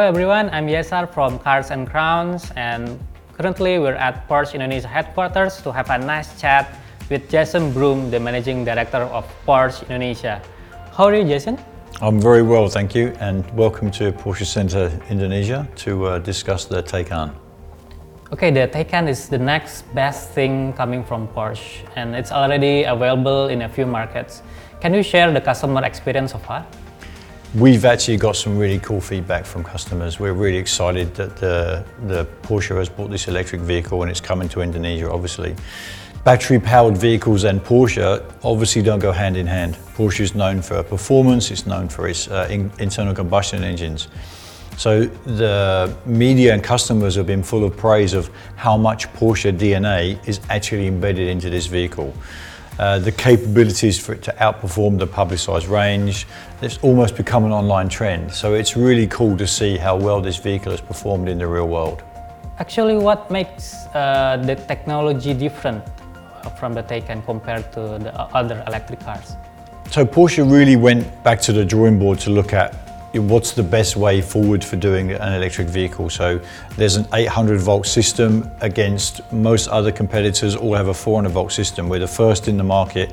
everyone, I'm Yesar from Cars and Crowns and currently we're at Porsche Indonesia headquarters to have a nice chat with Jason Broom, the Managing Director of Porsche Indonesia. How are you, Jason? I'm very well, thank you, and welcome to Porsche Center Indonesia to uh, discuss the Taycan. Okay, the Taycan is the next best thing coming from Porsche and it's already available in a few markets. Can you share the customer experience so far? We've actually got some really cool feedback from customers. We're really excited that the, the Porsche has bought this electric vehicle and it's coming to Indonesia, obviously. Battery powered vehicles and Porsche obviously don't go hand in hand. Porsche is known for performance, it's known for its uh, in, internal combustion engines. So the media and customers have been full of praise of how much Porsche DNA is actually embedded into this vehicle. Uh, the capabilities for it to outperform the publicised range, it's almost become an online trend. So it's really cool to see how well this vehicle has performed in the real world. Actually, what makes uh, the technology different from the Taycan compared to the other electric cars? So Porsche really went back to the drawing board to look at what's the best way forward for doing an electric vehicle. So there's an 800 volt system against most other competitors all have a 400 volt system. We're the first in the market.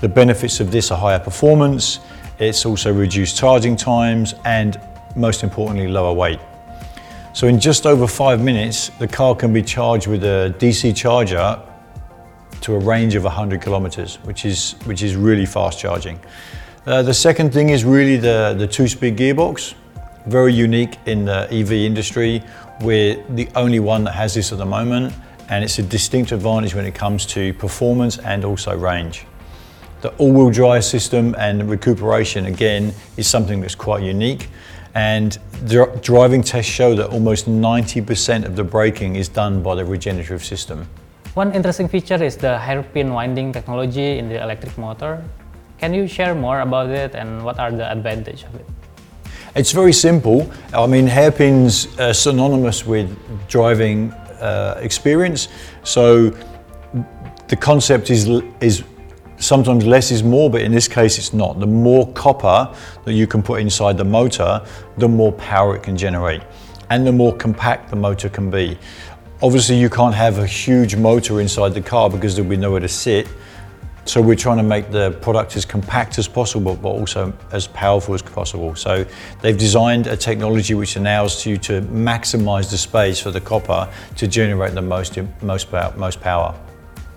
The benefits of this are higher performance, it's also reduced charging times and most importantly lower weight. So in just over five minutes, the car can be charged with a DC charger to a range of 100 kilometers, which is, which is really fast charging. Uh, the second thing is really the, the two-speed gearbox. Very unique in the EV industry. We're the only one that has this at the moment, and it's a distinct advantage when it comes to performance and also range. The all-wheel drive system and recuperation, again, is something that's quite unique. And dr driving tests show that almost 90% of the braking is done by the regenerative system. One interesting feature is the hairpin winding technology in the electric motor. Can you share more about it and what are the advantages of it? It's very simple. I mean, hairpins are synonymous with driving uh, experience. So the concept is, is sometimes less is more, but in this case it's not. The more copper that you can put inside the motor, the more power it can generate and the more compact the motor can be. Obviously you can't have a huge motor inside the car because there'll be nowhere to sit. So we're trying to make the product as compact as possible, but also as powerful as possible. So they've designed a technology which allows you to maximize the space for the copper to generate the most, most, most power.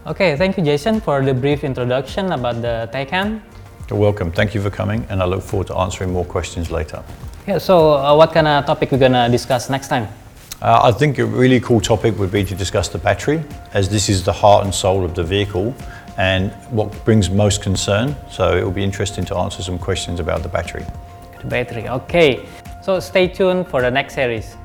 Okay, thank you Jason for the brief introduction about the Taycan. You're welcome. Thank you for coming and I look forward to answering more questions later. Yeah, so uh, what kind of topic we're gonna discuss next time? Uh, I think a really cool topic would be to discuss the battery as this is the heart and soul of the vehicle and what brings most concern. So it will be interesting to answer some questions about the battery. The battery, okay. So stay tuned for the next series.